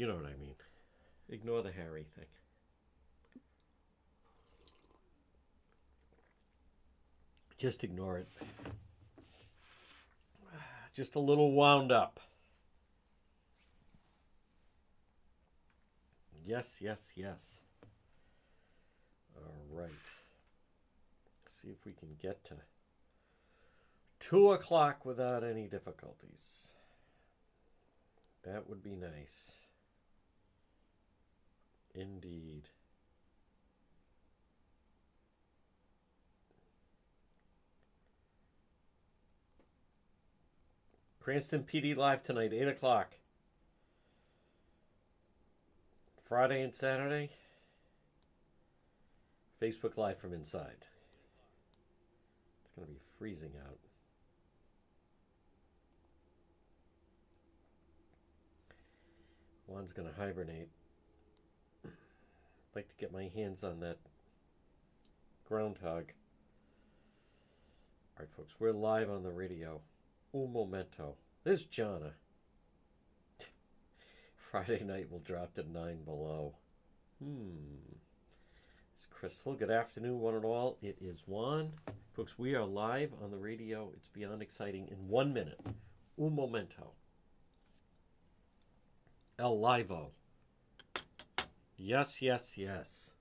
You know what I mean. Ignore the Harry thing. Just ignore it. Just a little wound up. Yes, yes, yes. All right. See if we can get to two o'clock without any difficulties. That would be nice. Indeed. Cranston PD Live tonight, 8 o'clock. Friday and Saturday. Facebook Live from inside. It's going to be freezing out. One's going to hibernate. Like to get my hands on that groundhog. All right, folks, we're live on the radio. Un momento. This is Jana. Friday night will drop to nine below. Hmm. It's Crystal. Good afternoon, one and all. It is Juan. Folks, we are live on the radio. It's beyond exciting in one minute. Un momento. El Livo. Yes, yes, yes.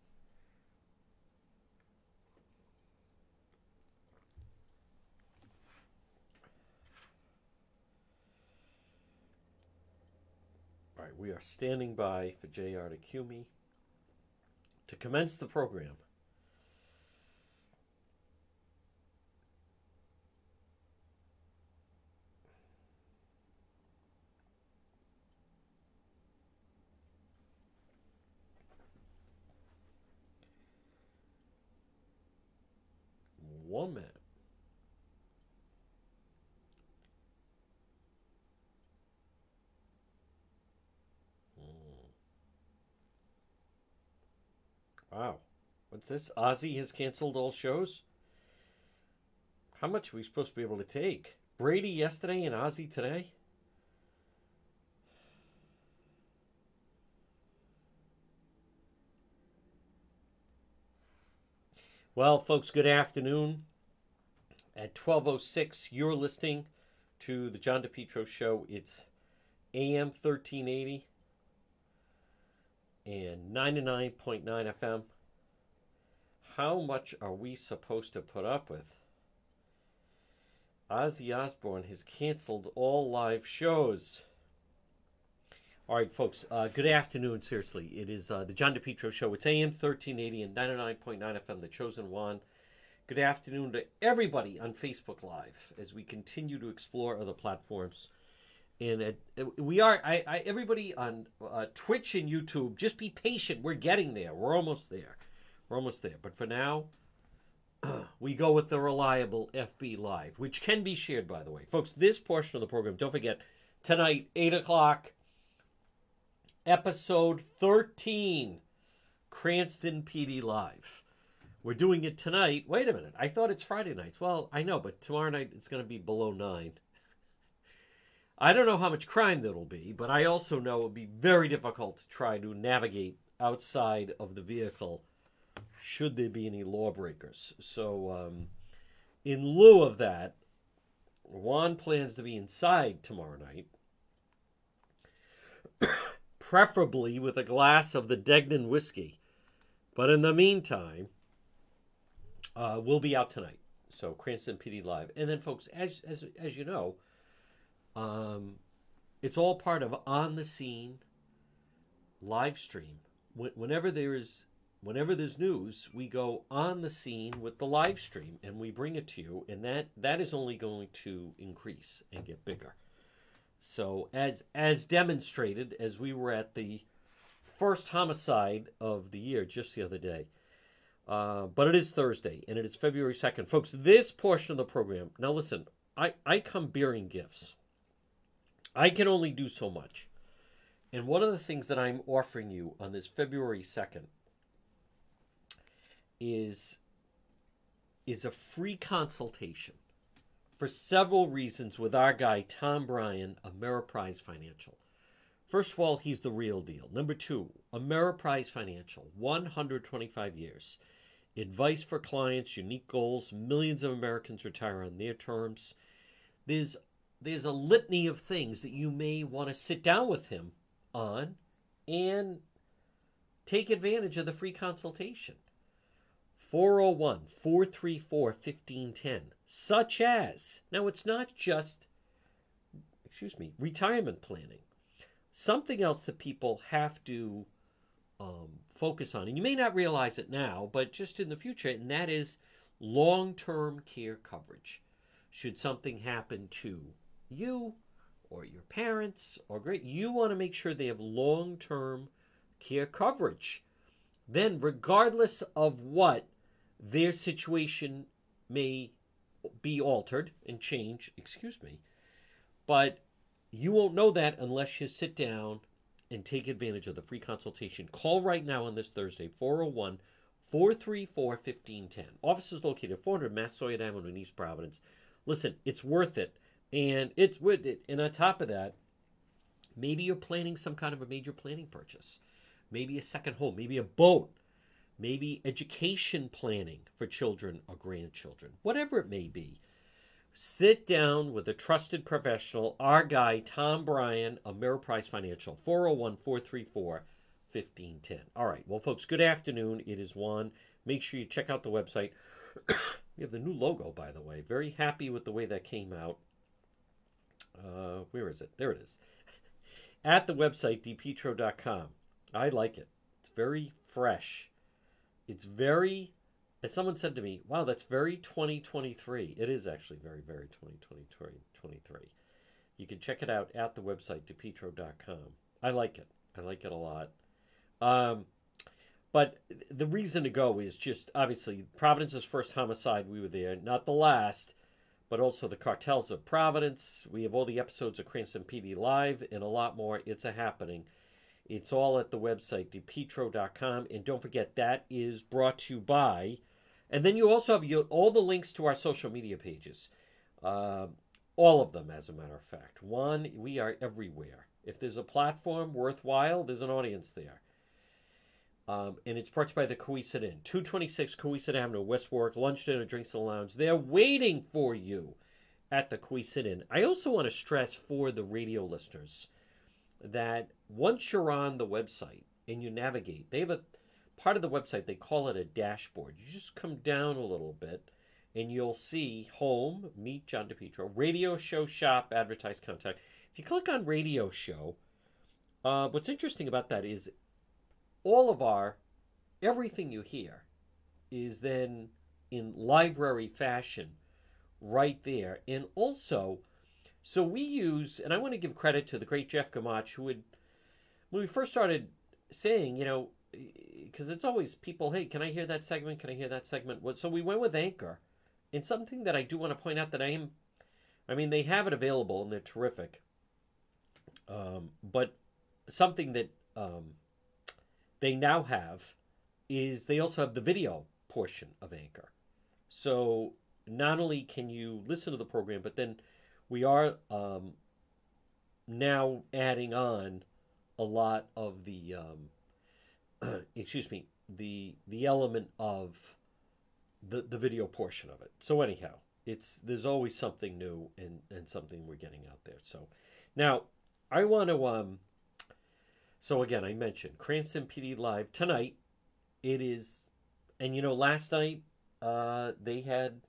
All right, we are standing by for JR to cue me to commence the program. Woman. Wow. What's this? Ozzy has canceled all shows? How much are we supposed to be able to take? Brady yesterday and Ozzy today? Well, folks, good afternoon. At 12:06, you're listening to the John DePetro show. It's AM 1380 and 99.9 FM. How much are we supposed to put up with? Ozzy Osbourne has canceled all live shows. All right, folks, uh, good afternoon. Seriously, it is uh, the John DePetro Show. It's AM 1380 and 99.9 FM, The Chosen One. Good afternoon to everybody on Facebook Live as we continue to explore other platforms and it, we are I, I everybody on uh, twitch and youtube just be patient. We're getting there. We're almost there. We're almost there. But for now we go with the reliable fb live which can be shared by the way. Folks this portion of the program don't forget tonight 8 o'clock episode 13 cranston pd live. We're doing it tonight. Wait a minute. I thought it's friday nights. Well i know but tomorrow night it's going to be below 9 I don't know how much crime there'll be, but I also know it'll be very difficult to try to navigate outside of the vehicle should there be any lawbreakers. So, um, in lieu of that, Juan plans to be inside tomorrow night, preferably with a glass of the Degnan whiskey. But in the meantime, uh, we'll be out tonight. So Cranston PD Live, and then folks, as as as you know, um, it's all part of on the scene live stream. Whenever there is whenever there's news, we go on the scene with the live stream and we bring it to you, and that that is only going to increase and get bigger. So as as demonstrated, as we were at the first homicide of the year just the other day. Uh, but it is Thursday and it is February 2nd. Folks, this portion of the program, now listen, I, I come bearing gifts. I can only do so much. And one of the things that I'm offering you on this February 2nd is is a free consultation for several reasons with our guy Tom Bryan Ameriprise Financial. First of all, he's the real deal. Number two, Ameriprise Financial, 125 years. Advice for clients, unique goals. Millions of Americans retire on their terms. There's there's a litany of things that you may want to sit down with him on and take advantage of the free consultation. 401 434 1510, such as, now it's not just, excuse me, retirement planning, something else that people have to um, focus on. And you may not realize it now, but just in the future, and that is long term care coverage. Should something happen to you or your parents or great, you want to make sure they have long term care coverage. Then, regardless of what their situation may be altered and change, excuse me, but you won't know that unless you sit down and take advantage of the free consultation. Call right now on this Thursday, 401 434 1510. Office is located 400 Massasoit Avenue in East Providence. Listen, it's worth it. And it's worth it. And on top of that, maybe you're planning some kind of a major planning purchase. Maybe a second home, maybe a boat, maybe education planning for children or grandchildren, whatever it may be. Sit down with a trusted professional, our guy, Tom Bryan of Ameriprise Financial, 401 434 1510. All right. Well, folks, good afternoon. It is Juan. Make sure you check out the website. we have the new logo, by the way. Very happy with the way that came out. Uh, where is it? There it is. At the website, depetro.com. I like it. It's very fresh. It's very, as someone said to me, wow, that's very 2023. It is actually very, very 2023. You can check it out at the website, depetro.com. I like it. I like it a lot. Um, but the reason to go is just obviously Providence's first homicide. We were there, not the last, but also the cartels of Providence. We have all the episodes of Cranston PD Live and a lot more. It's a happening. It's all at the website, depetro.com. And don't forget, that is brought to you by. And then you also have your, all the links to our social media pages. Uh, all of them, as a matter of fact. One, we are everywhere. If there's a platform worthwhile, there's an audience there. Um, and it's brought to you by the Inn, 226 Cowesett Avenue, West Warwick, lunch, dinner, drinks, in the lounge. They're waiting for you at the Inn. I also want to stress for the radio listeners that once you're on the website and you navigate, they have a part of the website, they call it a dashboard. You just come down a little bit and you'll see home, meet John DePetro, radio show, shop, advertise, contact. If you click on radio show, uh, what's interesting about that is all of our everything you hear is then in library fashion right there. And also so we use and i want to give credit to the great jeff gamach who would when we first started saying you know because it's always people hey can i hear that segment? Can i hear that segment? So we went with anchor. And something that i do want to point out that i am i mean they have it available and they're terrific. Um, but something that um, they now have is they also have the video portion of Anchor. So not only can you listen to the program, but then we are um, now adding on a lot of the um, excuse me the the element of the the video portion of it. So anyhow, it's there's always something new and and something we're getting out there. So now I want to um so again, I mentioned Cranston PD Live tonight. It is, and you know, last night uh, they had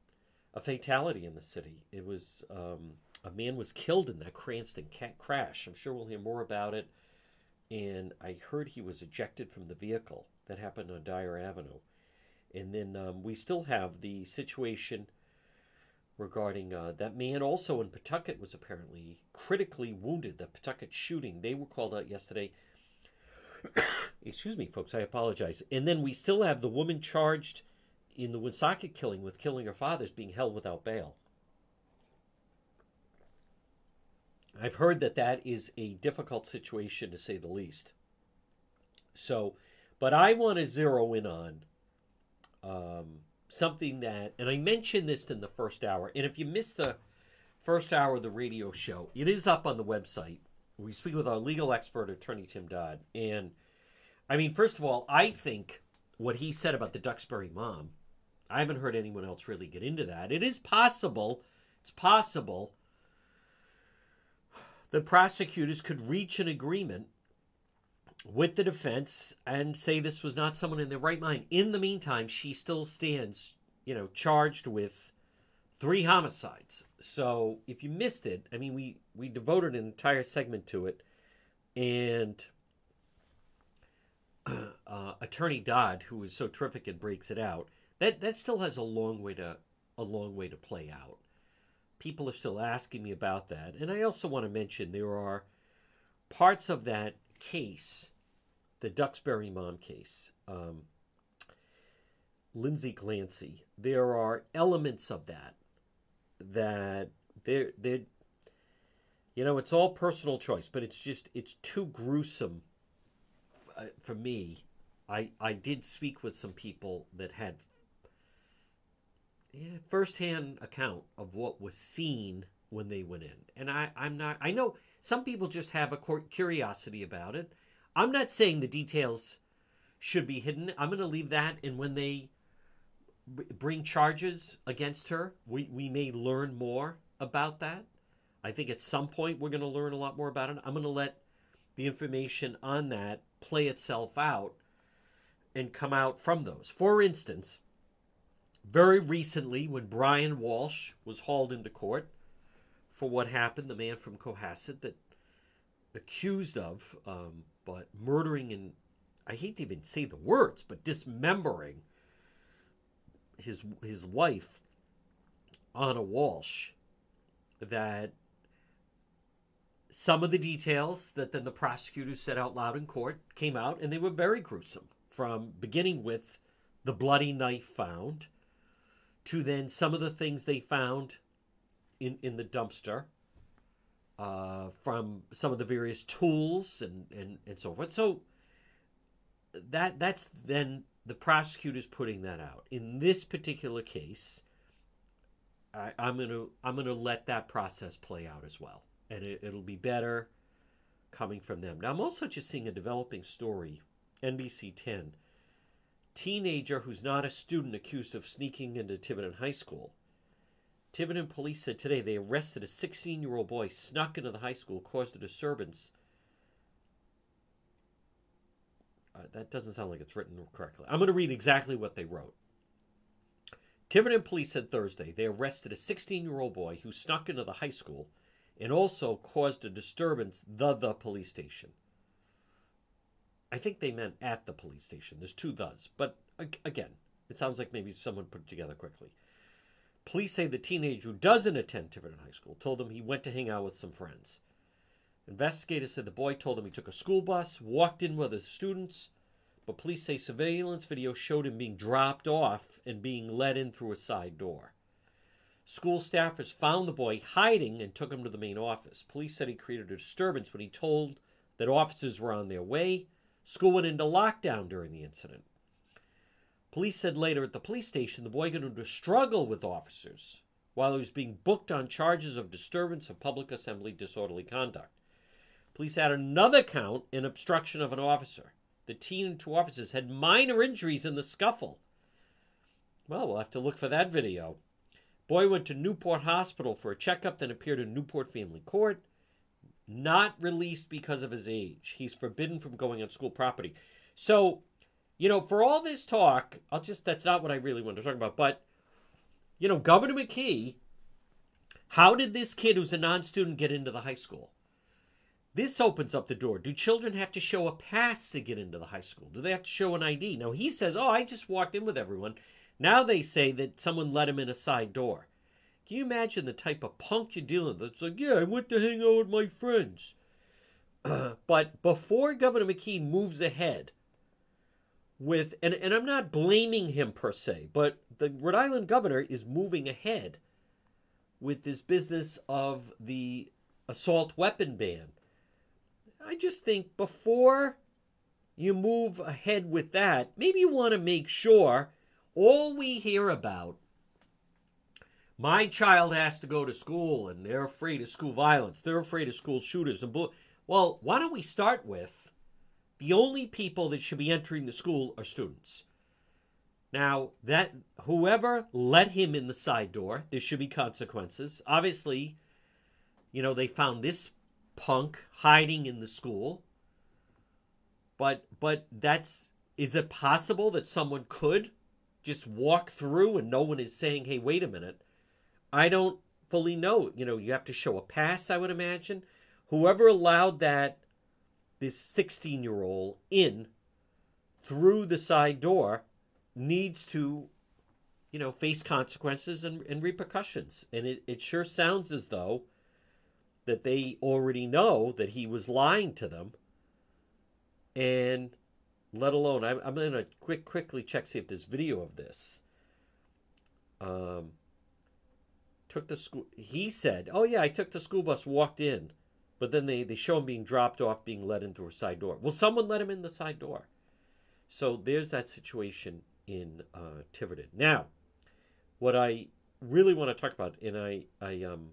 a fatality in the city. It was um, a man was killed in that Cranston crash. I'm sure we'll hear more about it. And I heard he was ejected from the vehicle that happened on Dyer Avenue. And then um, we still have the situation regarding uh, that man also in Pawtucket was apparently critically wounded. The Pawtucket shooting, they were called out yesterday. Excuse me, folks, I apologize. And then we still have the woman charged in the Woonsocket killing with killing her fathers being held without bail. I've heard that that is a difficult situation to say the least. So, but I want to zero in on um, something that, and I mentioned this in the first hour. And if you missed the first hour of the radio show, it is up on the website we speak with our legal expert, attorney Tim Dodd. And I mean, first of all, I think what he said about the Duxbury mom, I haven't heard anyone else really get into that. It is possible, it's possible the prosecutors could reach an agreement with the defense and say this was not someone in their right mind. In the meantime, she still stands, you know, charged with three homicides. So if you missed it, I mean, we we devoted an entire segment to it, and uh, Attorney Dodd, who is so terrific and breaks it out, that that still has a long way to a long way to play out. People are still asking me about that, and I also want to mention there are parts of that case, the Duxbury mom case. Um, Lindsay Clancy. There are elements of that that they're they're, you know it's all personal choice but it's just it's too gruesome uh, for me. I i did speak with some people that had yeah, firsthand account of what was seen when they went in. And i i'm not i know some people just have a curiosity about it. I'm not saying the details should be hidden. I'm going to leave that and when they bring charges against her. We we may learn more about that. I think at some point we're going to learn a lot more about it. I'm going to let the information on that play itself out and come out from those. For instance, very recently when Brian Walsh was hauled into court for what happened, the man from Cohasset that accused of um, but murdering and I hate to even say the words, but dismembering his his wife Ana Walsh that some of the details that then the prosecutors said out loud in court came out and they were very gruesome from beginning with the bloody knife found to then some of the things they found in in the dumpster uh, from some of the various tools and, and, and so forth. So that that's then the prosecutor's putting that out. In this particular case, I, am gonna I'm gonna let that process play out as well, and it, it'll be better coming from them. Now I'm also just seeing a developing story, NBC 10. Teenager who's not a student accused of sneaking into Tiverton High School. Tiverton police said today they arrested a 16 year old boy snuck into the high school, caused a disturbance, Uh, that doesn't sound like it's written correctly. I'm going to read exactly what they wrote. Tiverton police said Thursday they arrested a 16 year old boy who snuck into the high school and also caused a disturbance the the police station. I think they meant at the police station. There's two thes, but again, it sounds like maybe someone put it together quickly. Police say the teenager who doesn't attend Tiverton High School told them he went to hang out with some friends. Investigators said the boy told them he took a school bus, walked in with his students, but police say surveillance video showed him being dropped off and being let in through a side door. School staffers found the boy hiding and took him to the main office. Police said he created a disturbance when he told that officers were on their way. School went into lockdown during the incident. Police said later at the police station the boy got into a struggle with officers while he was being booked on charges of disturbance of public assembly disorderly conduct. Police had another count in obstruction of an officer. The teen and two officers had minor injuries in the scuffle. Well, we'll have to look for that video. Boy went to Newport Hospital for a checkup, then appeared in Newport Family Court. Not released because of his age. He's forbidden from going on school property. So, you know, for all this talk, I'll just, that's not what I really want to talk about. But, you know, Governor McKee, how did this kid who's a non student get into the high school? This opens up the door. Do children have to show a pass to get into the high school? Do they have to show an ID? Now, he says, Oh, I just walked in with everyone. Now they say that someone let him in a side door. Can you imagine the type of punk you're dealing with? It's like, Yeah, I went to hang out with my friends. but before Governor McKee moves ahead with, and, and I'm not blaming him per se, but the Rhode Island governor is moving ahead with this business of the assault weapon ban I just think before you move ahead with that, maybe you want to make sure all we hear about my child has to go to school and they're afraid of school violence, they're afraid of school shooters and Well, why don't we start with the only people that should be entering the school are students. Now, that whoever let him in the side door, there should be consequences. Obviously, you know, they found this punk hiding in the school. But but that's is it possible that someone could just walk through and no one is saying, "Hey, wait a minute." I don't fully know. You know, you have to show a pass, I would imagine. Whoever allowed that this 16-year-old in through the side door needs to you know face consequences and, and repercussions and it, it sure sounds as though that they already know that he was lying to them. And let alone i'm, I'm going to quick quickly check see if there's video of this. Um took the school he said oh yeah i took the school bus walked in. But then they, they show him being dropped off being let in through a side door. Well someone let him in the side door? So there's that situation in uh, Tiverton. Now, what I really want to talk about, and I I um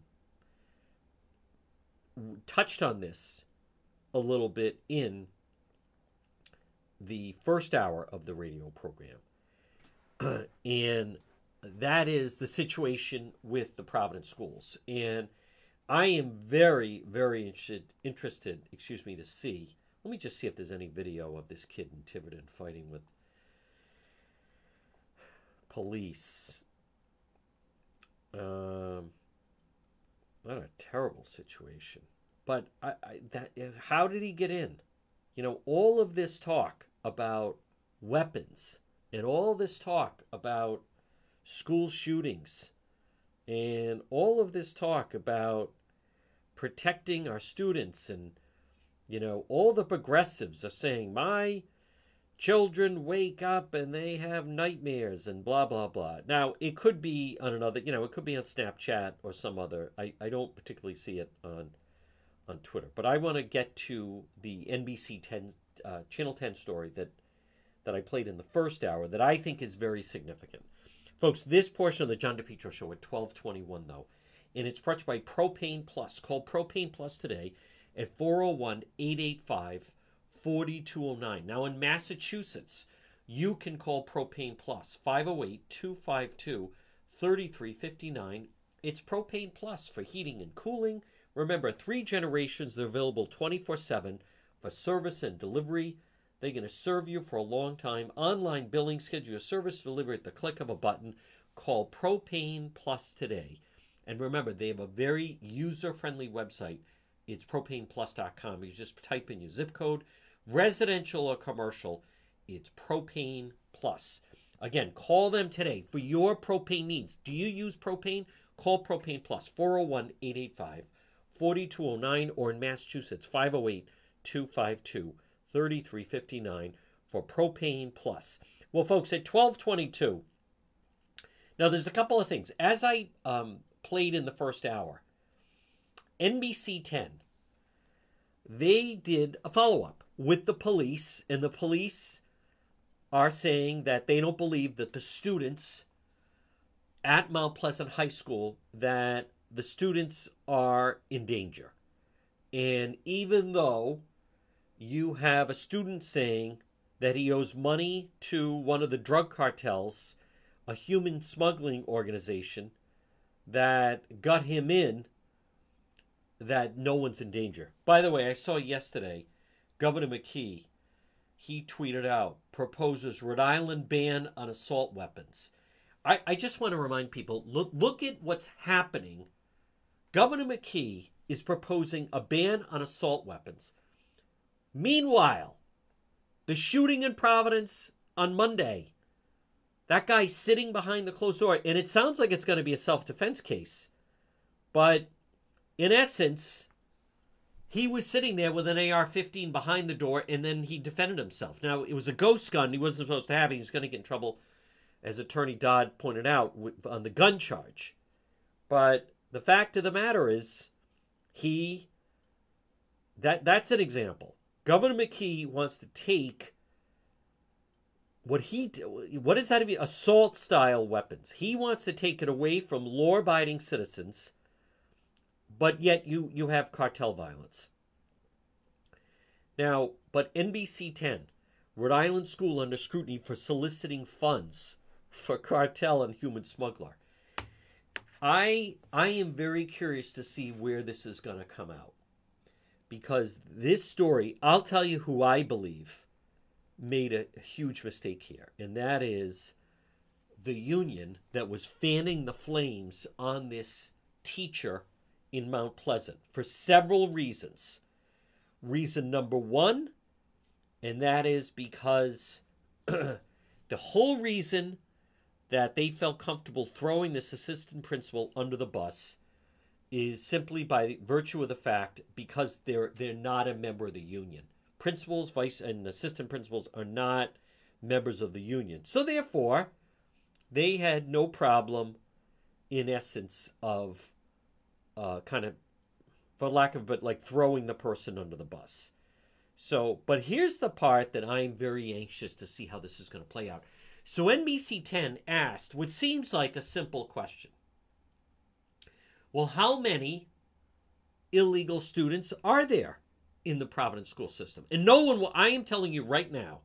touched on this a little bit in the first hour of the radio program, and that is the situation with the Providence schools. And I am very very interested interested, excuse me, to see. Let me just see if there's any video of this kid in Tiverton fighting with police. Um, what a terrible situation. But I, I, that eh, how did he get in? You know, all of this talk about weapons and all this talk about school shootings and all of this talk about protecting our students and you know all the progressives are saying my children wake up and they have nightmares and blah blah blah. Now it could be on another you know it could be on snapchat or some other. I, I don't particularly see it on on twitter. But i want to get to the nbc 10 uh, channel 10 story that that i played in the first hour that i think is very significant. Folks this portion of the john depetro show at 1221 though and it's brought to you by propane plus. Call propane plus today at 401 885 4209. Now in Massachusetts, you can call Propane Plus 508 252 3359. It's Propane Plus for heating and cooling. Remember, three generations, they're available 24 7 for service and delivery. They're going to serve you for a long time. Online billing, schedule your service delivery at the click of a button. Call Propane Plus today. And remember, they have a very user friendly website. It's propaneplus.com. You just type in your zip code residential or commercial, it's Propane Plus. Again, call them today for your propane needs. Do you use propane? Call Propane Plus 401 885 4209 or in Massachusetts 508 252 3359 for Propane Plus. Well, folks, at 1222, now there's a couple of things. As I um, played in the first hour, NBC 10, they did a follow up with the police, and the police are saying that they don't believe that the students at Mount Pleasant High School that the students are in danger. And even though you have a student saying that he owes money to one of the drug cartels, a human smuggling organization that got him in, that no one's in danger. By the way, I saw yesterday Governor McKee, he tweeted out, proposes Rhode Island ban on assault weapons. I, I just want to remind people look, look at what's happening. Governor McKee is proposing a ban on assault weapons. Meanwhile, the shooting in Providence on Monday, that guy sitting behind the closed door, and it sounds like it's going to be a self defense case. But in essence, he was sitting there with an AR 15 behind the door and then he defended himself. Now, it was a ghost gun he wasn't supposed to have. It. He was going to get in trouble, as Attorney Dodd pointed out, on the gun charge. But the fact of the matter is, he. That, that's an example. Governor McKee wants to take what he what is that to be assault style weapons he wants to take it away from law abiding citizens but yet you you have cartel violence. Now, but NBC 10, Rhode Island school under scrutiny for soliciting funds for cartel and human smuggler. I I am very curious to see where this is going to come out. Because this story, I'll tell you who I believe made a, huge mistake here, and that is the union that was fanning the flames on this teacher in Mount Pleasant for several reasons. Reason number one, and that is because the whole reason that they felt comfortable throwing this assistant principal under the bus is simply by virtue of the fact because they're they're not a member of the union. Principals, vice and assistant principals are not members of the union. So therefore, they had no problem in essence of uh, kind of for lack of but like throwing the person under the bus. So, but here's the part that I'm very anxious to see how this is going to play out. So NBC 10 asked what seems like a simple question. Well, how many illegal students are there in the Providence school system? And no one will, I am telling you right now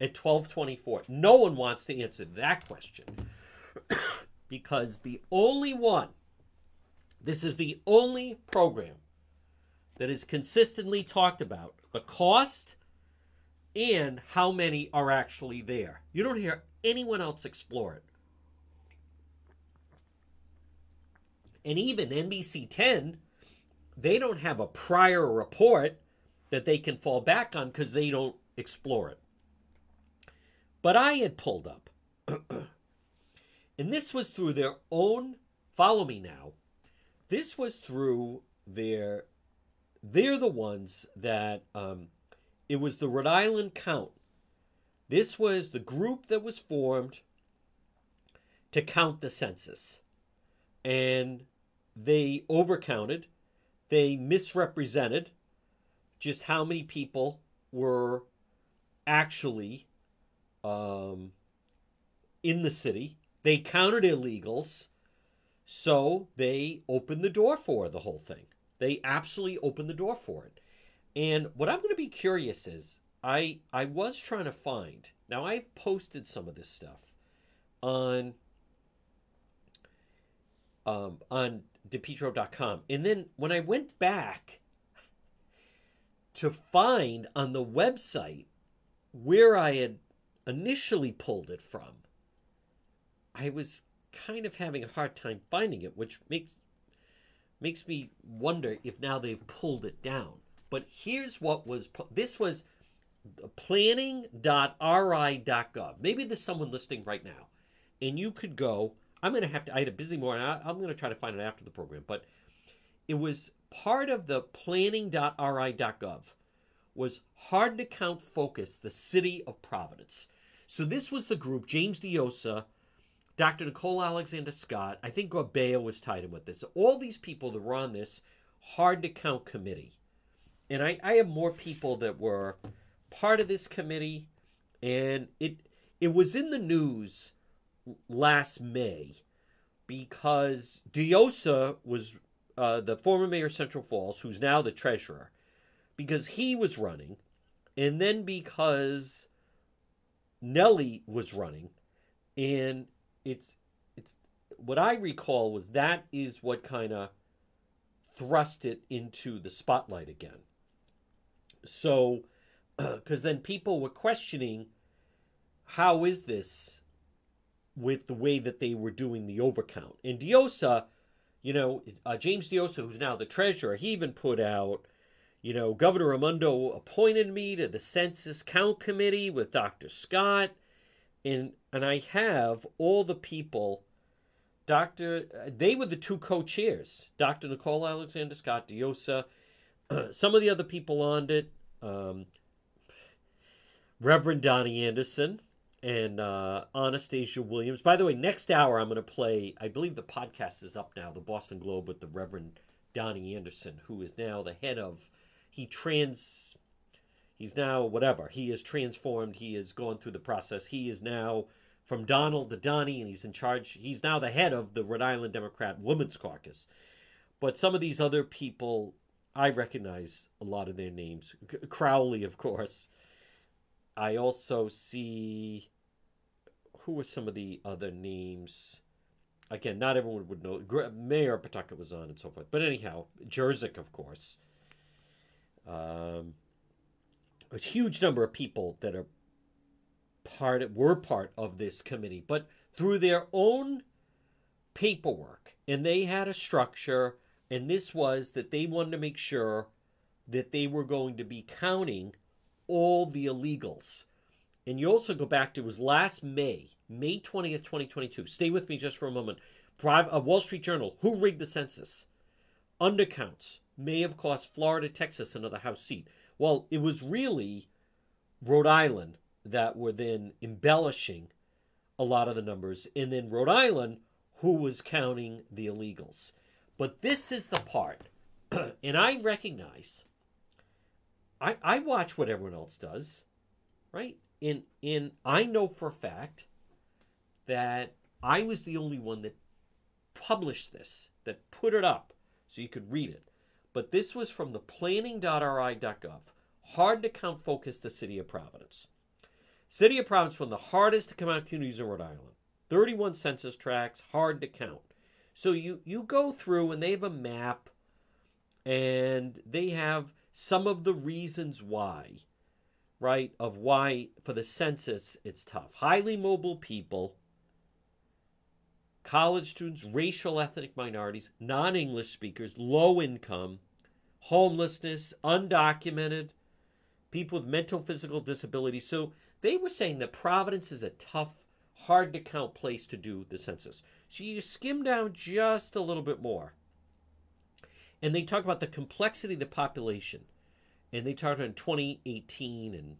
at 1224, no one wants to answer that question because the only one, this is the only program that is consistently talked about the cost and how many are actually there. You don't hear anyone else explore it. And even NBC 10, they don't have a prior report that they can fall back on because they don't explore it. But I had pulled up, and this was through their own, follow me now, this was through their, they're the ones that, um, it was the Rhode Island Count this was the group that was formed to count the census. And they overcounted, they misrepresented just how many people were actually um, in the city. They counted illegals, so they opened the door for the whole thing. They absolutely opened the door for it. And what I'm going to be curious is I I was trying to find. Now I've posted some of this stuff on um, on depetro.com. And then when I went back to find on the website where I had initially pulled it from, I was kind of having a hard time finding it, which makes makes me wonder if now they've pulled it down. But here's what was this was planning.ri.gov. Maybe there's someone listening right now, and you could go. I'm going to have to. I had a busy morning. I, I'm going to try to find it after the program, but it was part of the planning.ri.gov was hard to count focus the city of providence so this was the group james diossa dr nicole alexander scott i think gorbea was tied in with this. All these people that were on this hard to count committee. And I, I have more people that were part of this committee, and it it was in the news last May because Diossa was uh, the former mayor of Central Falls, who's now the treasurer, because he was running, and then because Nellie was running, and it's it's what I recall was that is what kind of thrust it into the spotlight again. So because then people were questioning how is this with the way that they were doing the overcount. And Diossa, you know, uh, James Diossa, who's now the treasurer, he even put out, you know, Governor Raimondo appointed me to the Census Count Committee with Dr. Scott. And, and I have all the people, Dr. Uh, they were the two co chairs, Dr. Nicole Alexander Scott, Diossa, some of the other people on it. Um, Reverend Donnie Anderson and uh, Anastasia Williams. By the way, next hour I'm going to play, I believe the podcast is up now, the Boston Globe with the Reverend Donnie Anderson, who is now the head of, he trans, he's now whatever, he is transformed, he has gone through the process. He is now from Donald to Donnie, and he's in charge, he's now the head of the Rhode Island Democrat Women's Caucus. But some of these other people I recognize a lot of their names. Crowley, of course. I also see who were some of the other names. Again, not everyone would know. Mayor Pawtucket was on and so forth. But anyhow, Jerzyk, of course. Um, a huge number of people that are part were part of this committee, but through their own paperwork, and they had a structure, and this was that they wanted to make sure that they were going to be counting all the illegals. And you also go back to it was last May, May 20th, 2022. Stay with me just for a moment. A Wall Street Journal, who rigged the census? Undercounts may have cost Florida, Texas another House seat. Well, it was really Rhode Island that were then embellishing a lot of the numbers, and then Rhode Island, who was counting the illegals. But this is the part, and I recognize, I, I watch what everyone else does, right? And, and I know for a fact that I was the only one that published this, that put it up so you could read it. But this was from the planning.ri.gov. Hard to count focus the city of Providence. City of Providence, one of the hardest to come out communities in Rhode Island. 31 census tracts, hard to count. So you, you go through and they have a map and they have some of the reasons why, right? Of why for the census it's tough. Highly mobile people, college students, racial ethnic minorities, non English speakers, low income, homelessness, undocumented, people with mental physical disabilities. So they were saying that Providence is a tough, hard to count place to do the census. So you skim down just a little bit more. And they talk about the complexity of the population. And they talk about 2018 and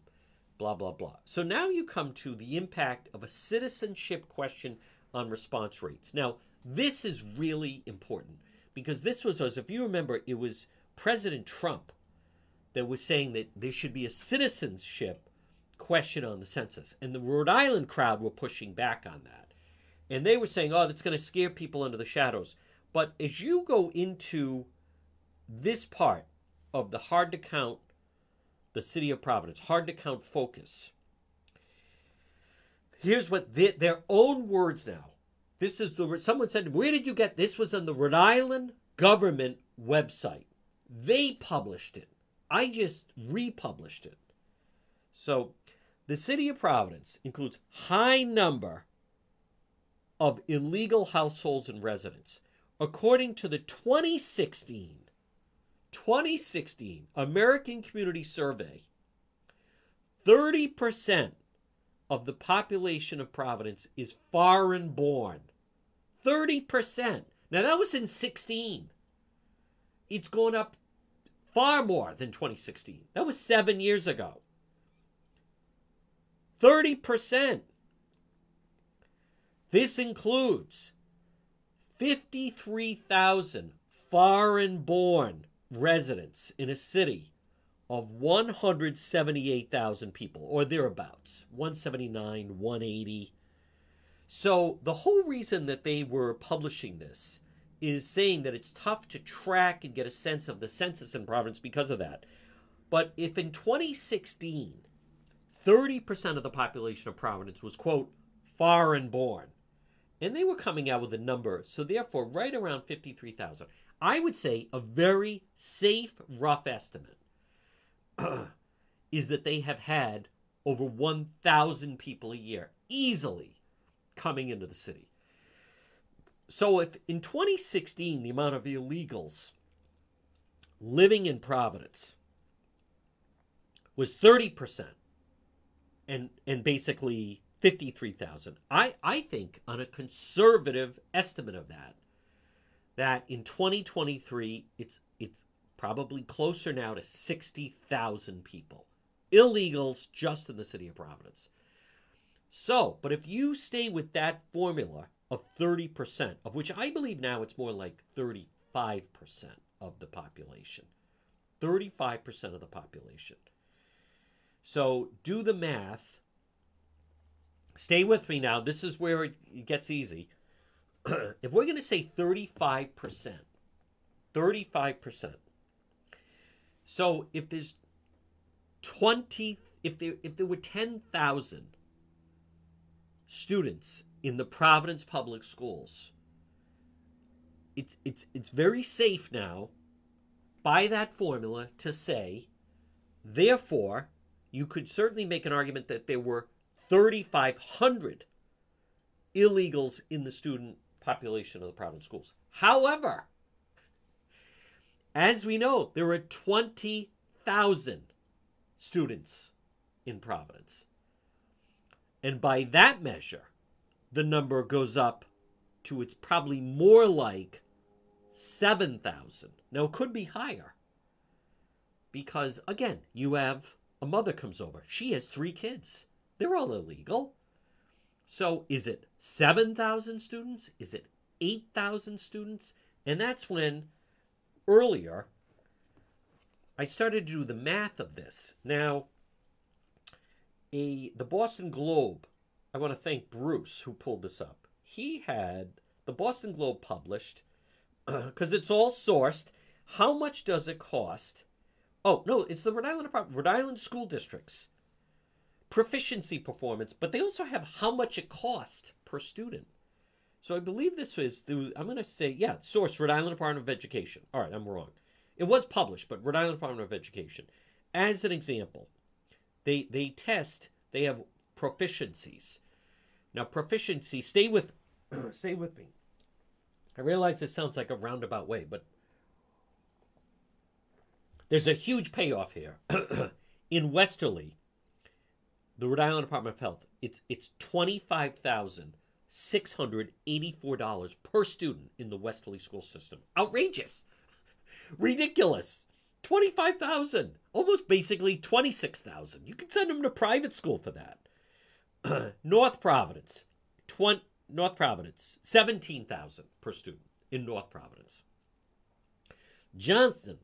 blah, blah, blah. So now you come to the impact of a citizenship question on response rates. Now, this is really important because this was, as if you remember, it was President Trump that was saying that there should be a citizenship question on the census. And the Rhode Island crowd were pushing back on that. And they were saying, oh, that's going to scare people into the shadows. But as you go into this part of the hard to count, the city of Providence, hard to count focus, here's what they, their own words now. This is the someone said, where did you get this? Was on the Rhode Island government website. They published it. I just republished it. So the city of Providence includes high number of illegal households and residents. According to the 2016 2016 American Community Survey, 30% of the population of Providence is foreign born. 30%. Now that was in 16. It's gone up far more than 2016. That was 7 years ago. 30%. This includes 53,000 foreign born residents in a city of 178,000 people, or thereabouts, 179, 180. So the whole reason that they were publishing this is saying that it's tough to track and get a sense of the census in Providence because of that. But if in 2016, 30% of the population of Providence was, quote, foreign born, and they were coming out with a number, so therefore, right around 53,000. I would say a very safe, rough estimate is that they have had over 1,000 people a year easily coming into the city. So, if in 2016 the amount of illegals living in Providence was 30%, and, and basically 53,000, I, I think on a conservative estimate of that, that in 2023 it's it's probably closer now to 60,000 people illegals just in the city of Providence. So, but if you stay with that formula of 30%, of which I believe now it's more like 35% of the population. 35% of the population. So, do the math. Stay with me now. This is where it gets easy. if we're going to say 35%, 35%, So if there's 20 if there if there were 10,000 students in the Providence public schools it's it's it's very safe now by that formula to say therefore you could certainly make an argument that there were 3500 illegals in the student population of the Providence schools. However, as we know, there are 20,000 students in Providence. And by that measure, the number goes up to it's probably more like 7,000. Now, it could be higher because, again, you have a mother comes over. She has three kids. They're all illegal. So, is it 7,000 students? Is it 8,000 students? And that's when earlier I started to do the math of this. Now, a the Boston Globe, I want to thank Bruce who pulled this up. He had the Boston Globe published because it's all sourced. How much does it cost? Oh, no, it's the Rhode Island Rhode Island school districts proficiency performance, but they also have how much it cost per student. So I believe this was through, I'm going to say, yeah, source Rhode Island Department of Education. All right, I'm wrong. It was published, but Rhode Island Department of Education. As an example, they they test, they have proficiencies. Now proficiency, stay with stay with me. I realize this sounds like a roundabout way, but there's a huge payoff here. In Westerly, the Rhode Island Department of Health, it's it's twenty five thousand six hundred eighty four dollars per student in the Westerly school system. Outrageous, ridiculous. Twenty five thousand, almost basically twenty six thousand. You can send them to private school for that. North Providence, 20, North Providence, seventeen thousand per student in North Providence. Johnston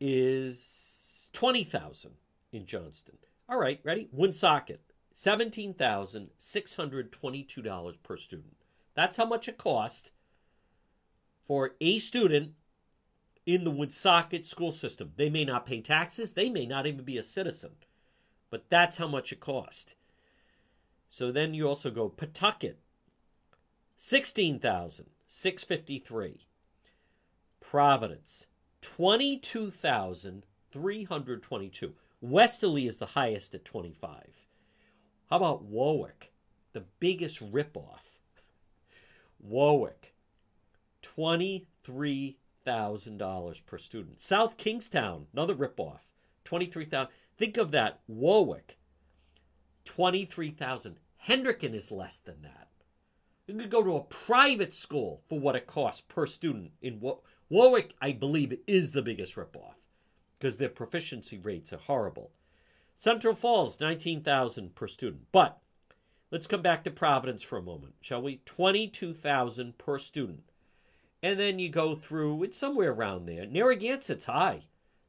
is twenty thousand in Johnston. All right, ready? Woonsocket, $17,622 per student. That's how much it cost for a student in the Woonsocket school system. They may not pay taxes, they may not even be a citizen, but that's how much it cost. So then you also go Pawtucket, 16,653. Providence, 22,322. Westerly is the highest at 25. How about Warwick? The biggest ripoff. Warwick, $23,000 per student. South Kingstown, another ripoff. 23,000. Think of that. Warwick, 23,000. Hendricken is less than that. You could go to a private school for what it costs per student in Warwick, I believe, is the biggest ripoff because their proficiency rates are horrible. Central Falls, 19,000 per student. But let's come back to Providence for a moment, shall we? 22,000 per student. And then you go through, it's somewhere around there. Narragansett's high,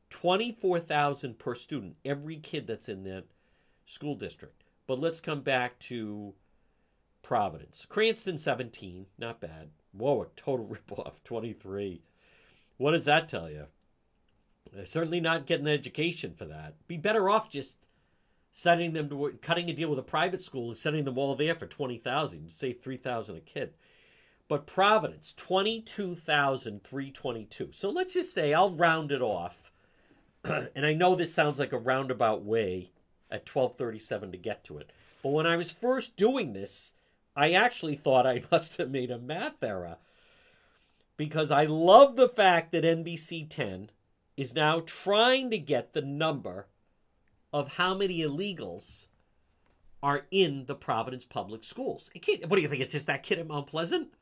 24,000 per student, every kid that's in that school district. But let's come back to Providence. Cranston, 17, not bad. Warwick, total ripoff, 23. What does that tell you? They're certainly not getting an education for that. Be better off just sending them to cutting a deal with a private school and sending them all there for twenty thousand, save three thousand a kid. But Providence, twenty two thousand three twenty two. So let's just say I'll round it off, and I know this sounds like a roundabout way at twelve thirty seven to get to it. But when I was first doing this, I actually thought I must have made a math error because I love the fact that NBC 10 is now trying to get the number of how many illegals are in the Providence public schools. what do you think? It's just that kid at Mount Pleasant?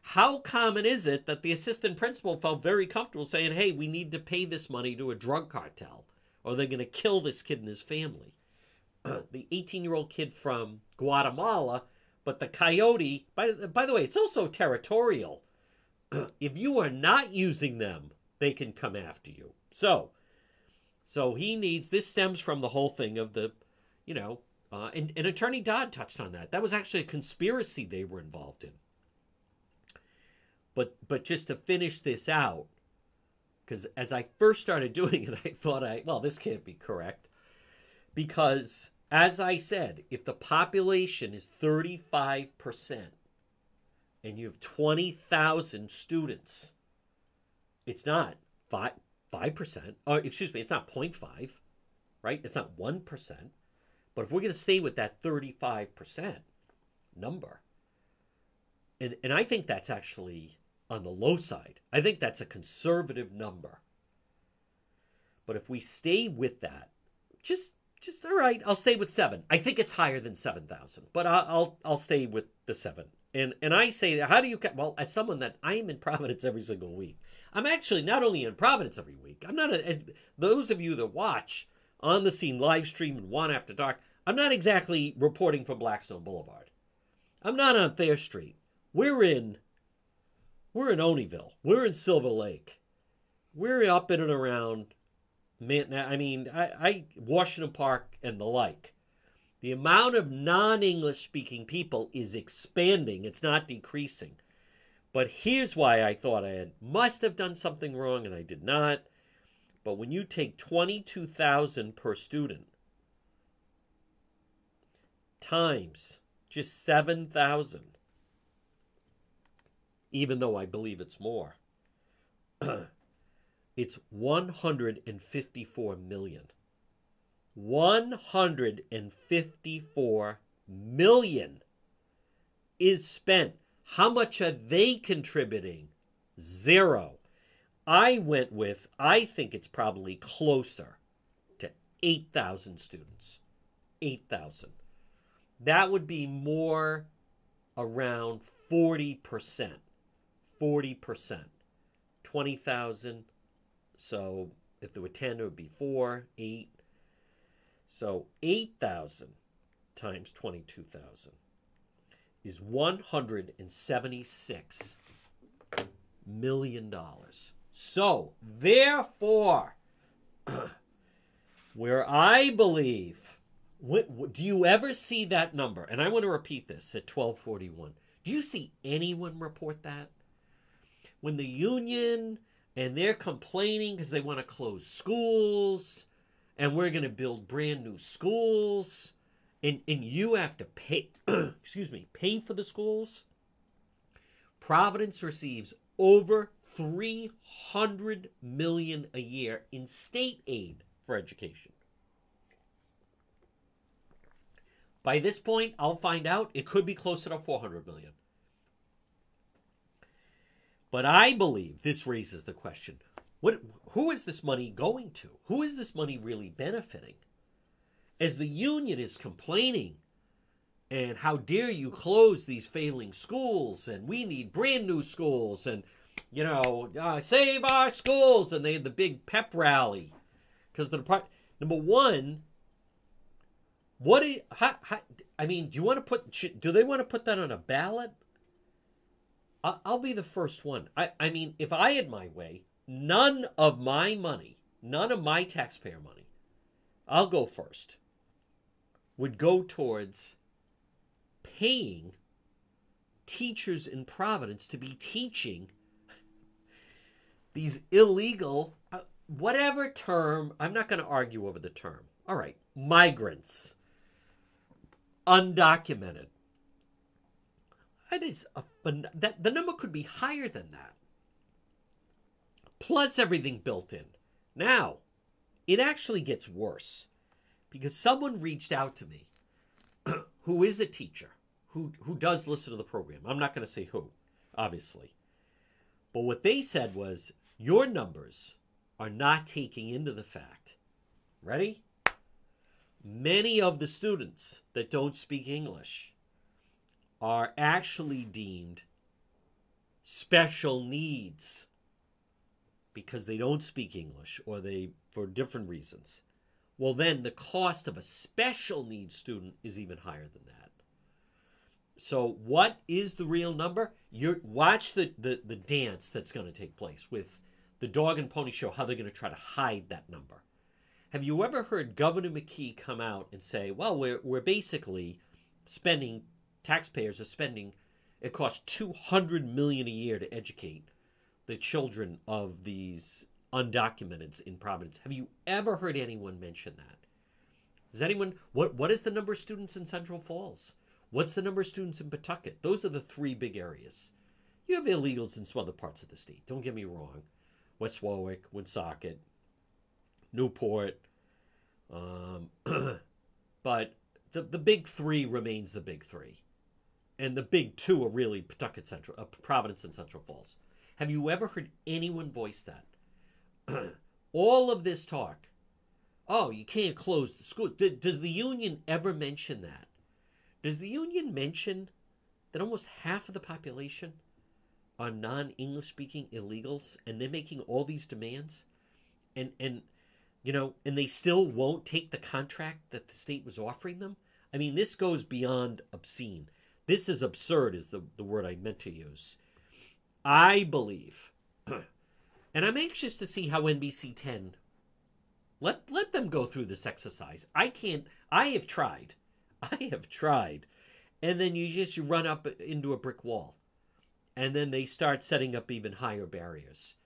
How common is it that the assistant principal felt very comfortable saying, hey, we need to pay this money to a drug cartel or they're going to kill this kid and his family? the 18 year old kid from Guatemala, but the coyote, by, by the way, it's also territorial. if you are not using them they can come after you. So, so he needs. This stems from the whole thing of the, you know, uh, and, and Attorney Dodd touched on that. That was actually a conspiracy they were involved in. But but just to finish this out, because as I first started doing it, I thought I well this can't be correct because as I said, if the population is 35% and you have 20,000 students, it's not 5 5%, or excuse me, it's not 0.5, right? It's not 1%. But if we're going to stay with that 35% number, and, and I think that's actually on the low side. I think that's a conservative number. But if we stay with that, just just all right, I'll stay with seven. I think it's higher than seven thousand, but I'll, I'll I'll stay with the seven. And and I say, how do you? Well, as someone that I am in Providence every single week, I'm actually not only in Providence every week. I'm not. A, those of you that watch on the scene live stream and one after dark, I'm not exactly reporting from Blackstone Boulevard. I'm not on Thayer Street. We're in we're in Olneyville. We're in Silver Lake. We're up in and around Man, I mean, I, I Washington Park and the like. The amount of non-English speaking people is expanding. It's not decreasing. But here's why I thought I had must have done something wrong and I did not. But when you take 22,000 per student times just 7,000 even though I believe it's more It's 154 million. 154 million is spent. How much are they contributing? Zero. I went with, I think it's probably closer to 8,000 students. 8,000. That would be more around 40%. 40%. 20,000 so if there were 10, it would be 4, 8. So 8,000 times 22,000 is 176 million dollars. So, therefore, where I believe, what, do you ever see that number? And I want to repeat this at 1241. Do you see anyone report that? When the union and they're complaining because they want to close schools and we're going to build brand new schools. And and you have to pay excuse me pay for the schools. Providence receives over 300 million a year in state aid for education. By this point i'll find out it could be closer to 400 million. But I believe this raises the question what, who is this money going to? Who is this money really benefiting? As the union is complaining, and how dare you close these failing schools, and we need brand new schools, and you know, uh, save our schools, and they had the big pep rally because the department. Number one, what? Do you, how, how, I mean, do you want to put? Do they want to put that on a ballot? I'll be the first one. I, I mean, if I had my way, none of my money, none of my taxpayer money, I'll go first, would go towards paying teachers in Providence to be teaching these illegal, uh, whatever term, I'm not going to argue over the term. All right, migrants, undocumented, that is a that the number could be higher than that. Plus everything built in. Now, it actually gets worse because someone reached out to me who is a teacher who who does listen to the program. I'm not going to say who, obviously. But what they said was your numbers are not taking into the fact. Ready? Many of the students that don't speak English are actually deemed special needs because they don't speak English or they for different reasons. Well, then the cost of a special needs student is even higher than that. So, what is the real number? You watch the, the, the dance that's going to take place with the dog and pony show, how they're going to try to hide that number. Have you ever heard Governor McKee come out and say, well, we're, we're basically spending taxpayers are spending it costs 200 million a year to educate the children of these undocumented in Providence. Have you ever heard anyone mention that? Does anyone what what is the number of students in Central Falls? What's the number of students in Pawtucket? Those are the three big areas. You have illegals in some other parts of the state. Don't get me wrong. West Warwick, Woonsocket, Newport, um, but the the big three remains the big three, and the big two are really Pawtucket Central, uh, Providence, and Central Falls. Have you ever heard anyone voice that? All of this talk. Oh, you can't close the school. Does the union ever mention that? Does the union mention that almost half of the population are non-English speaking illegals and they're making all these demands? And and you know, and they still won't take the contract that the state was offering them? I mean, this goes beyond obscene. This is absurd is the, the word I meant to use. I believe, and I'm anxious to see how NBC 10 let let them go through this exercise. I can't I have tried. I have tried. And then you just you run up into a brick wall. And then they start setting up even higher barriers.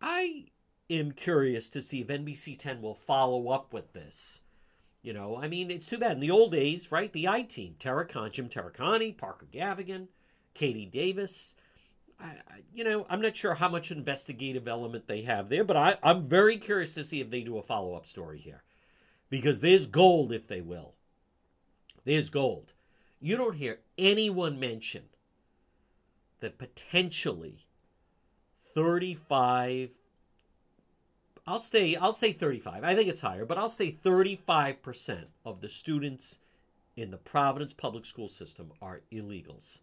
I am curious to see if NBC 10 will follow up with this. You know, I mean, it's too bad. In the old days, right? The I team, Tara Terracon, Jim Taricani, Parker Gavigan, Katie Davis. I, you know, I'm not sure how much investigative element they have there, but I, I'm very curious to see if they do a follow up story here. Because there's gold if they will. There's gold. You don't hear anyone mention that potentially 35 I'll stay I'll say 35. I think it's higher, but I'll say 35% of the students in the Providence public school system are illegals.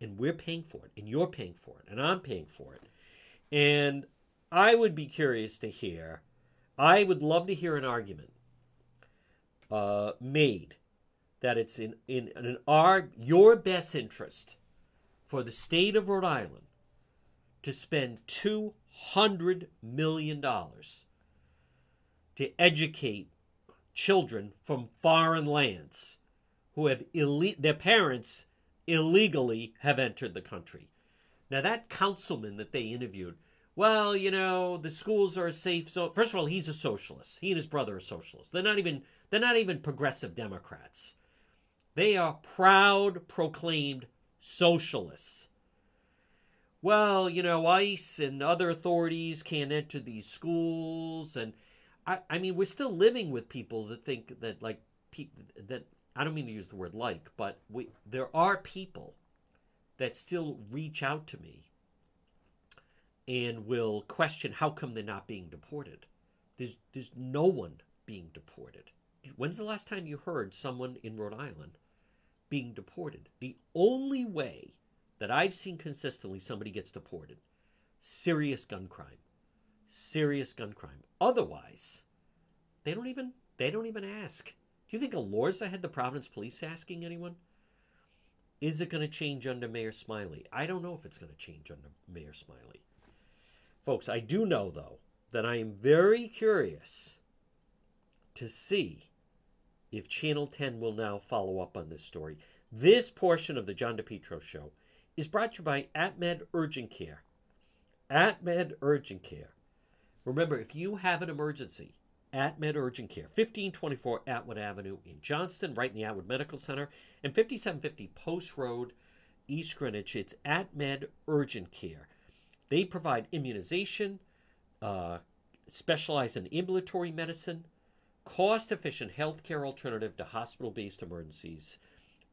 And we're paying for it, and you're paying for it, and I'm paying for it. And I would be curious to hear I would love to hear an argument uh, made that it's in, in, in our your best interest for the state of Rhode Island to spend two hundred million dollars to educate children from foreign lands who have elite, their parents illegally have entered the country. Now that councilman that they interviewed, well, you know, the schools are safe. So first of all, he's a socialist. He and his brother are socialists. They're not even they're not even progressive Democrats. They are proud, proclaimed socialists. Well, you know, ICE and other authorities can't enter these schools, and I, I mean, we're still living with people that think that, like, pe- that I don't mean to use the word like, but we there are people that still reach out to me and will question how come they're not being deported. There's there's no one being deported. When's the last time you heard someone in Rhode Island being deported. The only way that I've seen consistently somebody gets deported serious gun crime. Serious gun crime. Otherwise, they don't even they don't even ask. Do you think Elorza had the Providence police asking anyone? Is it going to change under Mayor Smiley? I don't know if it's going to change under Mayor Smiley. Folks, I do know though that I am very curious to see if Channel 10 will now follow up on this story. This portion of the John DePetro show is brought to you by AtMed Urgent Care. AtMed Urgent Care. Remember, if you have an emergency, AtMed Urgent Care, 1524 Atwood Avenue in Johnston, right in the Atwood Medical Center, and 5750 Post Road, East Greenwich. It's at Med Urgent Care. They provide immunization, uh, specialize in ambulatory medicine, cost efficient healthcare alternative to hospital based emergencies.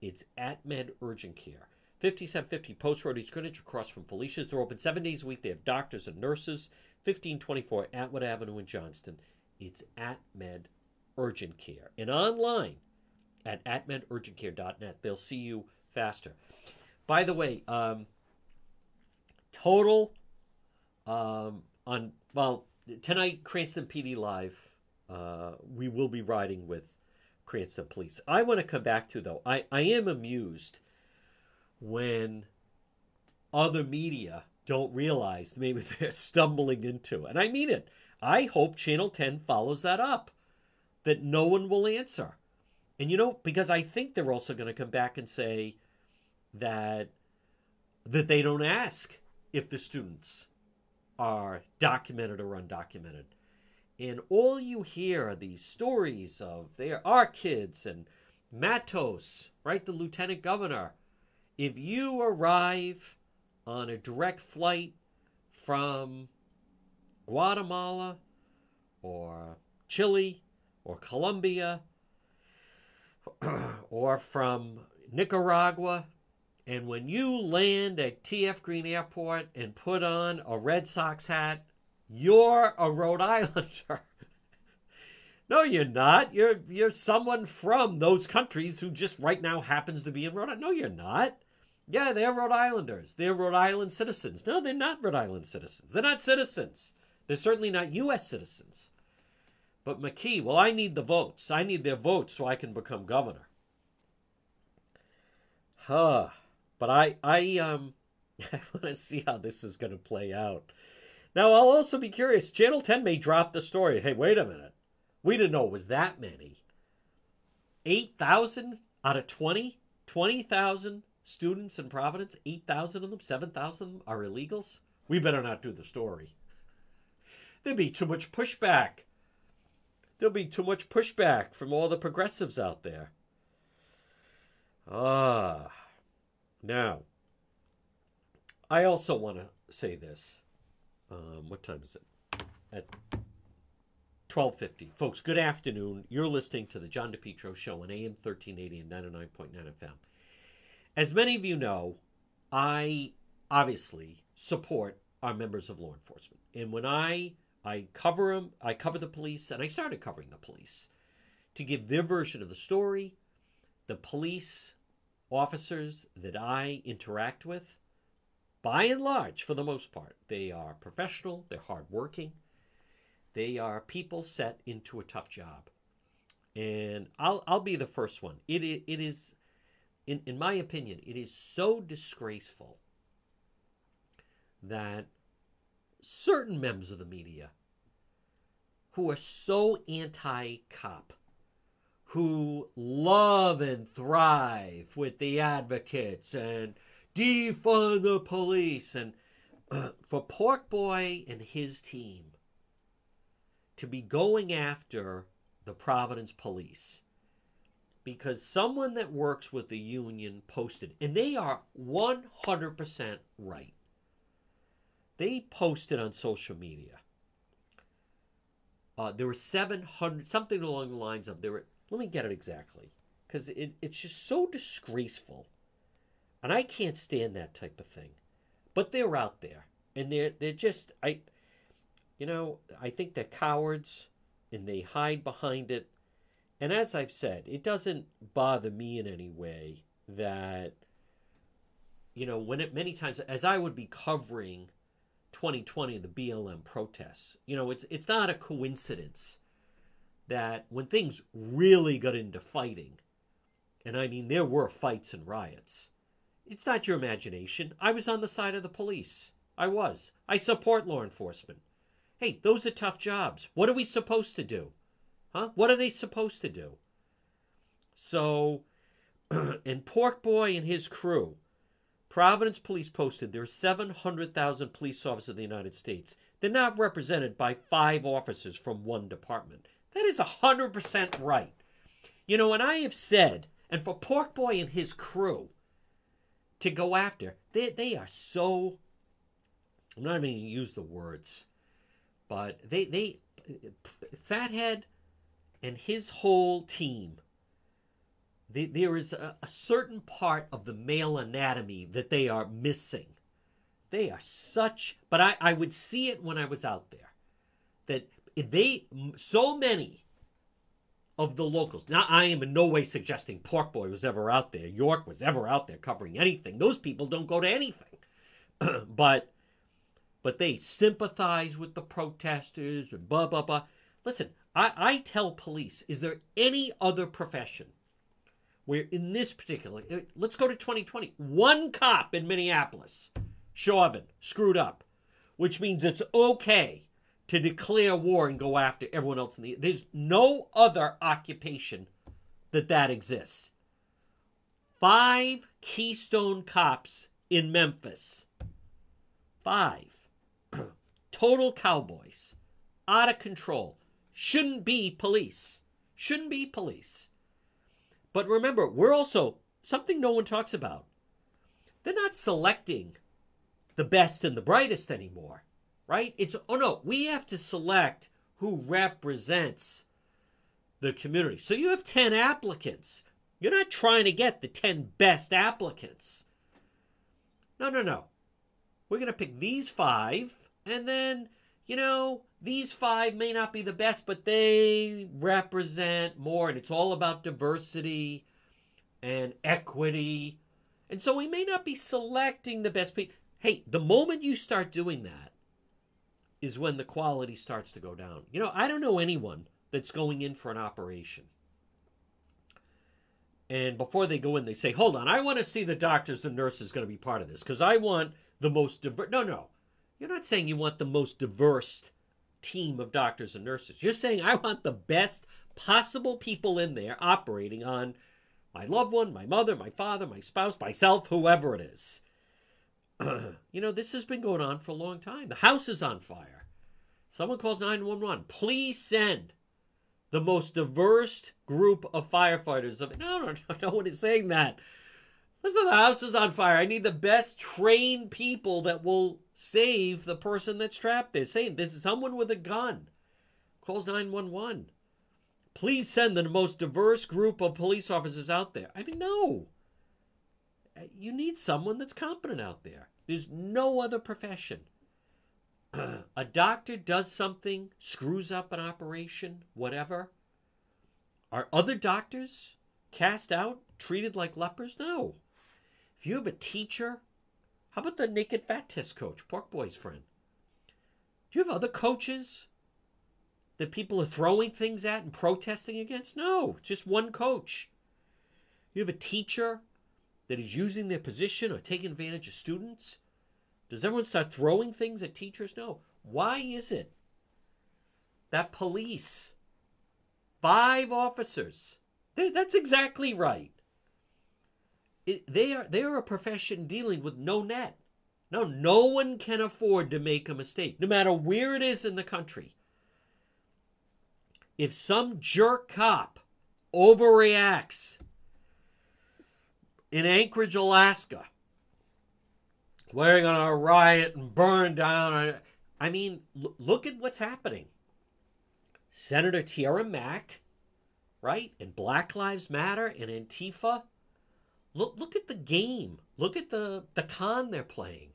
It's at Med Urgent Care. 5750 Post Road East Greenwich across from Felicia's. They're open seven days a week. They have doctors and nurses. 1524 Atwood Avenue in Johnston. It's AtMed Urgent Care. And online at atmedurgentcare.net. They'll see you faster. By the way, um, total um, on, well, tonight, Cranston PD Live uh, we will be riding with Cranston Police. I want to come back to though. I, I am amused when other media don't realize maybe they're stumbling into. And I mean it. I hope Channel 10 follows that up. That no one will answer. And you know, because I think they're also going to come back and say that that they don't ask if the students are documented or undocumented. And all you hear are these stories of there are kids and Matos, right? The lieutenant governor. If you arrive on a direct flight from Guatemala or Chile or Colombia or from Nicaragua, and when you land at TF Green Airport and put on a Red Sox hat, you're a Rhode Islander. no, you're not. You're you're someone from those countries who just right now happens to be in Rhode Island. No, you're not. Yeah, they're Rhode Islanders. They're Rhode Island citizens. No, they're not Rhode Island citizens. They're not citizens. They're certainly not U.S. citizens. But McKee, well, I need the votes. I need their votes so I can become governor. Huh. But I, I, um, I want to see how this is going to play out. Now, I'll also be curious. Channel 10 may drop the story. Hey, wait a minute. We didn't know it was that many. 8,000 out of 20? 20,000 students in Providence? 8,000 of them? 7,000 of them are illegals? We better not do the story. There'd be too much pushback. There'll be too much pushback from all the progressives out there. Ah. Now, I also want to say this. Um, what time is it? At 1250. Folks, good afternoon. You're listening to the John DePetro Show on AM 1380 and 99.9 FM. As many of you know, I obviously support our members of law enforcement. And when I I cover them, I cover the police, and I started covering the police to give their version of the story. The police officers that I interact with, by and large, for the most part, they are professional, they're hardworking, they are people set into a tough job. And I'll, I'll be the first one. It, it, it is, in, in my opinion, it is so disgraceful that certain members of the media who are so anti cop, who love and thrive with the advocates and defund the police, and uh, for Pork Boy and his team to be going after the Providence police. Because someone that works with the union posted, and they are 100% right they posted on social media. Uh, there were 700, something along the lines of, there were, let me get it exactly, because it, it's just so disgraceful. And I can't stand that type of thing. But they're out there. And they're, they're just, I, you know, I think they're cowards and they hide behind it. And as I've said, it doesn't bother me in any way that, you know, when it many times, as I would be covering 2020 the BLM protests. You know, it's it's not a coincidence that when things really got into fighting, and I mean there were fights and riots. It's not your imagination. I was on the side of the police. I was. I support law enforcement. Hey, those are tough jobs. What are we supposed to do? Huh? What are they supposed to do? So, and Pork Boy and his crew, Providence Police posted there are 700,000 police officers in the United States. They're not represented by five officers from one department. That is 100% right. You know, and I have said, and for Pork Boy and his crew to go after, they, they are so, I'm not even going to use the words, but they, they, Fathead and his whole team there is a, a certain part of the male anatomy that they are missing. They are such, but I, I would see it when I was out there that they, so many of the locals. Now, I am in no way suggesting Pork Boy was ever out there, York was ever out there covering anything. Those people don't go to anything. but but they sympathize with the protesters and blah blah blah. Listen, I, I tell police, is there any other profession where in this particular, uh, let's go to 2020, one cop in Minneapolis, Chauvin, screwed up, which means it's okay to declare war and go after everyone else in the. There's no other occupation that that exists. Five Keystone cops in Memphis. Five. total cowboys, out of control, shouldn't be police. Shouldn't be police. But remember, we're also something no one talks about. They're not selecting the best and the brightest anymore, right? It's, oh no, we have to select who represents the community. So you have 10 applicants. You're not trying to get the 10 best applicants. No, no, no. We're going to pick these five, and then, you know, these five may not be the best, but they represent more, and it's all about diversity and equity. And so we may not be selecting the best people. Hey, the moment you start doing that is when the quality starts to go down. You know, I don't know anyone that's going in for an operation. And before they go in, they say, hold on, I want to see the doctors and nurses going to be part of this because I want the most diverse. No, no. You're not saying you want the most diverse team of doctors and nurses. You're saying I want the best possible people in there operating on my loved one, my mother, my father, my spouse, myself, whoever it is. you know, this has been going on for a long time. The house is on fire. Someone calls 911. Please send the most diverse group of firefighters. Of no, no, no, no one is saying that. Listen, the house is on fire. I need the best trained people that will save the person that's trapped there. Saying this is someone with a gun. Calls 911. Please send the most diverse group of police officers out there. I mean, no. Uh, you need someone that's competent out there. There's no other profession. a doctor does something, screws up an operation, whatever. Are other doctors cast out, treated like lepers? No. If you have a teacher, how about the naked fat test coach, Pork Boy's friend? Do you have other coaches that people are throwing things at and protesting against? No, just one coach. You have a teacher that is using their position or taking advantage of students? Does everyone start throwing things at teachers? No. Why is it that police, five officers, that's exactly right. It, they are they are a profession dealing with no net. No, no one can afford to make a mistake, no matter where it is in the country. If some jerk cop overreacts in Anchorage, Alaska, we're going to riot and burn down. I mean, look at what's happening. Senator Tiara Mack, right? And Black Lives Matter and Antifa. Look, look at the game. Look at the, the con they're playing.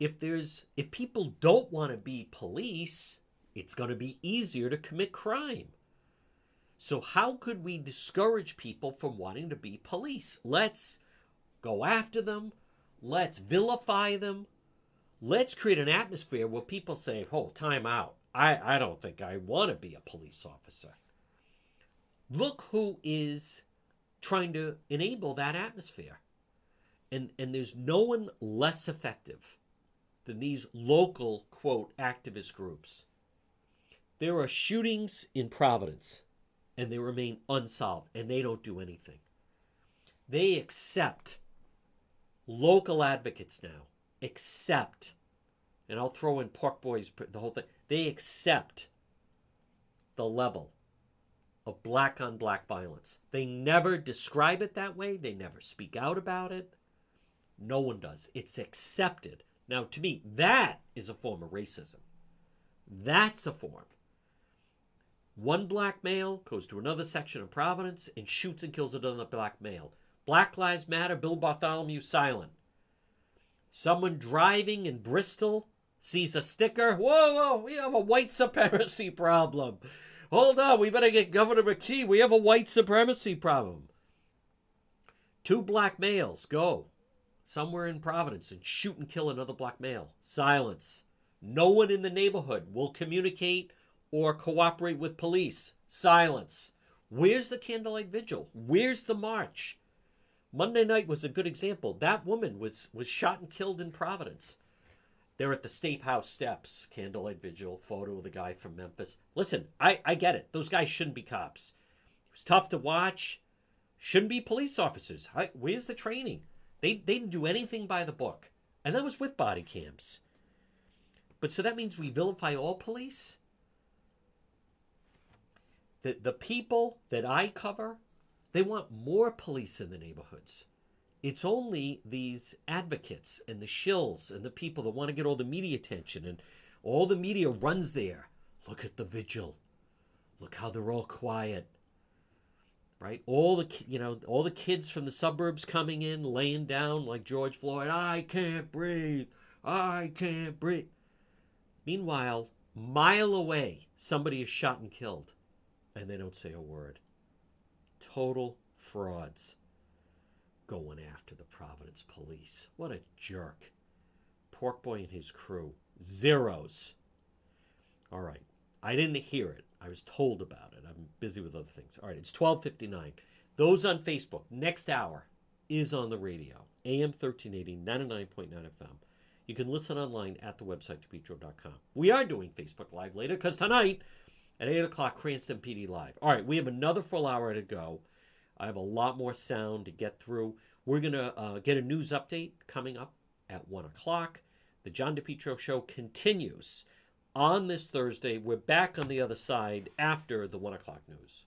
If there's if people don't want to be police, it's going to be easier to commit crime. So, how could we discourage people from wanting to be police? Let's go after them. Let's vilify them. Let's create an atmosphere where people say, oh, time out. I, I don't think I want to be a police officer. Look who is trying to enable that atmosphere. And, and there's no one less effective than these local, quote, activist groups. There are shootings in Providence and they remain unsolved and they don't do anything. They accept local advocates now, accept, and I'll throw in Pork Boys, the whole thing, they accept the level of black on black violence. They never describe it that way, they never speak out about it. No one does. It's accepted. Now, to me, that is a form of racism. That's a form. One black male goes to another section of Providence and shoots and kills another black male. Black Lives Matter, Bill Bartholomew silent. Someone driving in Bristol sees a sticker. Whoa, whoa, we have a white supremacy problem. Hold on, we better get Governor McKee. We have a white supremacy problem. Two black males go somewhere in Providence and shoot and kill another black male. Silence. No one in the neighborhood will communicate or cooperate with police. Silence. Where's the candlelight vigil? Where's the march? Monday night was a good example. That woman was was shot and killed in Providence. They're at the State House steps, candlelight vigil, photo of the guy from Memphis. Listen, I, I get it. Those guys shouldn't be cops. It was tough to watch. Shouldn't be police officers. I, where's the training? They, they didn't do anything by the book. And that was with body cams. But so that means we vilify all police? The, the people that I cover, they want more police in the neighborhoods. It's only these advocates and the shills and the people that want to get all the media attention and all the media runs there. Look at the vigil. Look how they're all quiet. Right? All the you know, all the kids from the suburbs coming in laying down like George Floyd, I can't breathe. I can't breathe. Meanwhile, mile away, somebody is shot and killed and they don't say a word. Total frauds going after the Providence police. What a jerk. Pork Boy and his crew. Zeros. All right. I didn't hear it. I was told about it. I'm busy with other things. All right, it's 12:59. Those on Facebook, next hour is on the radio. AM 1380, 99.9 FM. You can listen online at the website, depetro.com. We are doing Facebook Live later because tonight at 8 o'clock, Cranston PD Live. All right, we have another full hour to go. I have a lot more sound to get through. We're going to uh, get a news update coming up at 1 o'clock. The John DePetro show continues on this Thursday. We're back on the other side after the 1 o'clock news.